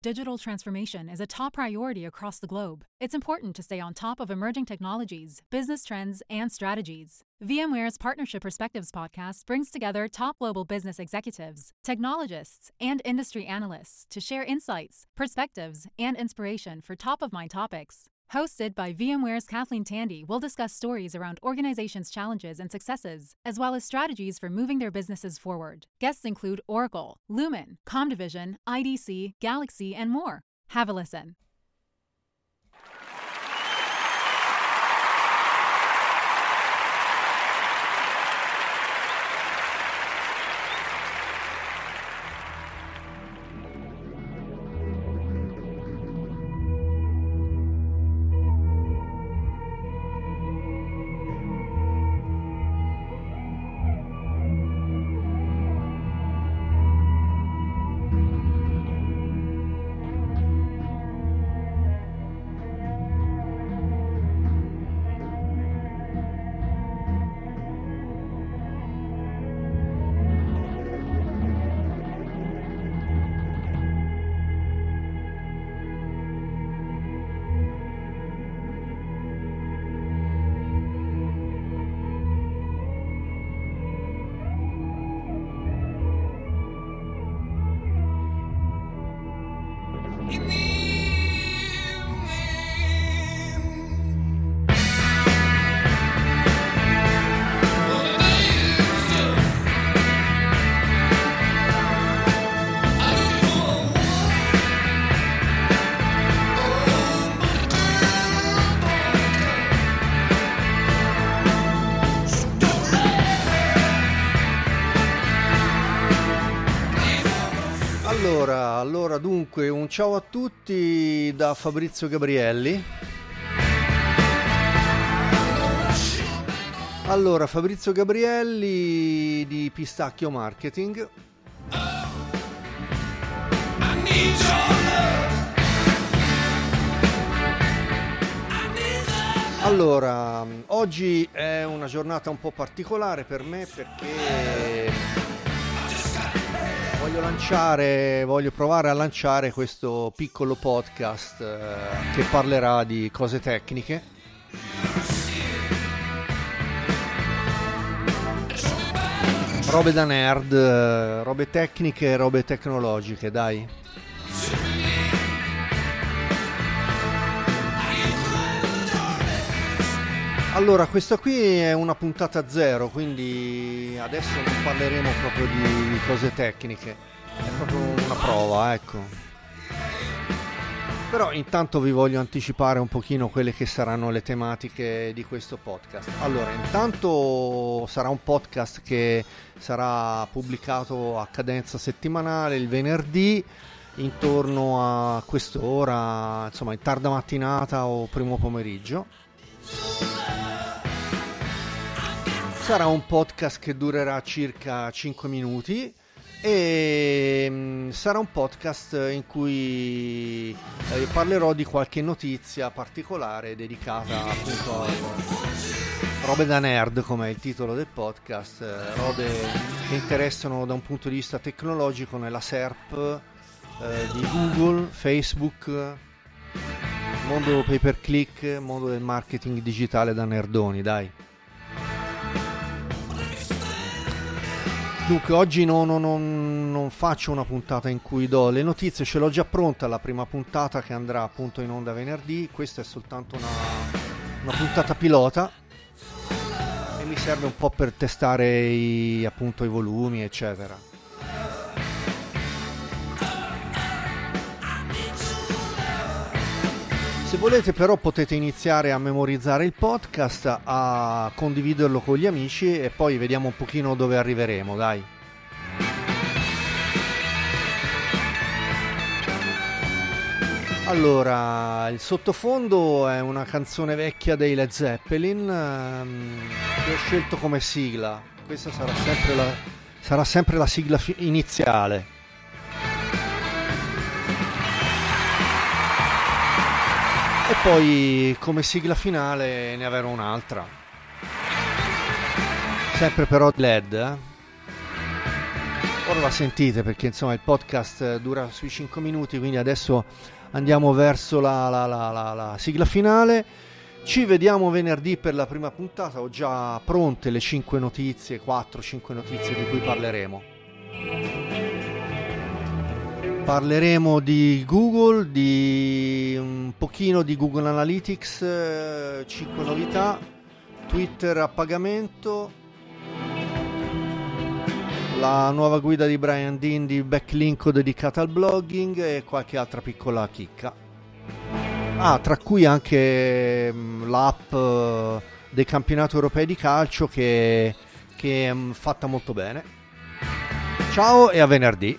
Digital transformation is a top priority across the globe. It's important to stay on top of emerging technologies, business trends, and strategies. VMware's Partnership Perspectives podcast brings together top global business executives, technologists, and industry analysts to share insights, perspectives, and inspiration for top of mind topics. Hosted by VMware's Kathleen Tandy, we'll discuss stories around organizations' challenges and successes, as well as strategies for moving their businesses forward. Guests include Oracle, Lumen, Comdivision, IDC, Galaxy, and more. Have a listen. Allora, allora, dunque, un ciao a tutti da Fabrizio Gabrielli. Allora, Fabrizio Gabrielli di Pistacchio Marketing. Allora, oggi è una giornata un po' particolare per me perché voglio lanciare, voglio provare a lanciare questo piccolo podcast eh, che parlerà di cose tecniche. Robe da nerd, eh, robe tecniche robe tecnologiche, dai. Allora, questa qui è una puntata zero, quindi adesso non parleremo proprio di cose tecniche, è proprio una prova, ecco. Però intanto vi voglio anticipare un pochino quelle che saranno le tematiche di questo podcast. Allora, intanto sarà un podcast che sarà pubblicato a cadenza settimanale il venerdì intorno a quest'ora, insomma in tarda mattinata o primo pomeriggio. Sarà un podcast che durerà circa 5 minuti e mm, sarà un podcast in cui eh, parlerò di qualche notizia particolare dedicata appunto a robe da nerd come è il titolo del podcast, eh, robe che interessano da un punto di vista tecnologico nella SERP eh, di Google, Facebook, mondo pay per click, mondo del marketing digitale da nerdoni, dai. Dunque, oggi no, no, no, non faccio una puntata in cui do le notizie, ce l'ho già pronta la prima puntata che andrà appunto in onda venerdì. Questa è soltanto una, una puntata pilota e mi serve un po' per testare i, appunto i volumi, eccetera. Se volete però potete iniziare a memorizzare il podcast, a condividerlo con gli amici e poi vediamo un pochino dove arriveremo, dai. Allora, il sottofondo è una canzone vecchia dei Led Zeppelin ehm, che ho scelto come sigla. Questa sarà sempre la, sarà sempre la sigla fi- iniziale. Poi come sigla finale ne avrò un'altra. Sempre però LED. Eh? Ora la sentite perché insomma il podcast dura sui 5 minuti, quindi adesso andiamo verso la, la, la, la, sigla finale. Ci vediamo venerdì per la prima puntata, ho già pronte le 5 notizie, 4-5 notizie di cui parleremo. Parleremo di Google, di un pochino di Google Analytics, 5 novità, Twitter a pagamento, la nuova guida di Brian Dean di Backlink dedicata al blogging e qualche altra piccola chicca. Ah, tra cui anche mm, l'app eh, dei campionati europei di calcio che, che è mm, fatta molto bene. Ciao e a venerdì.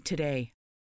today.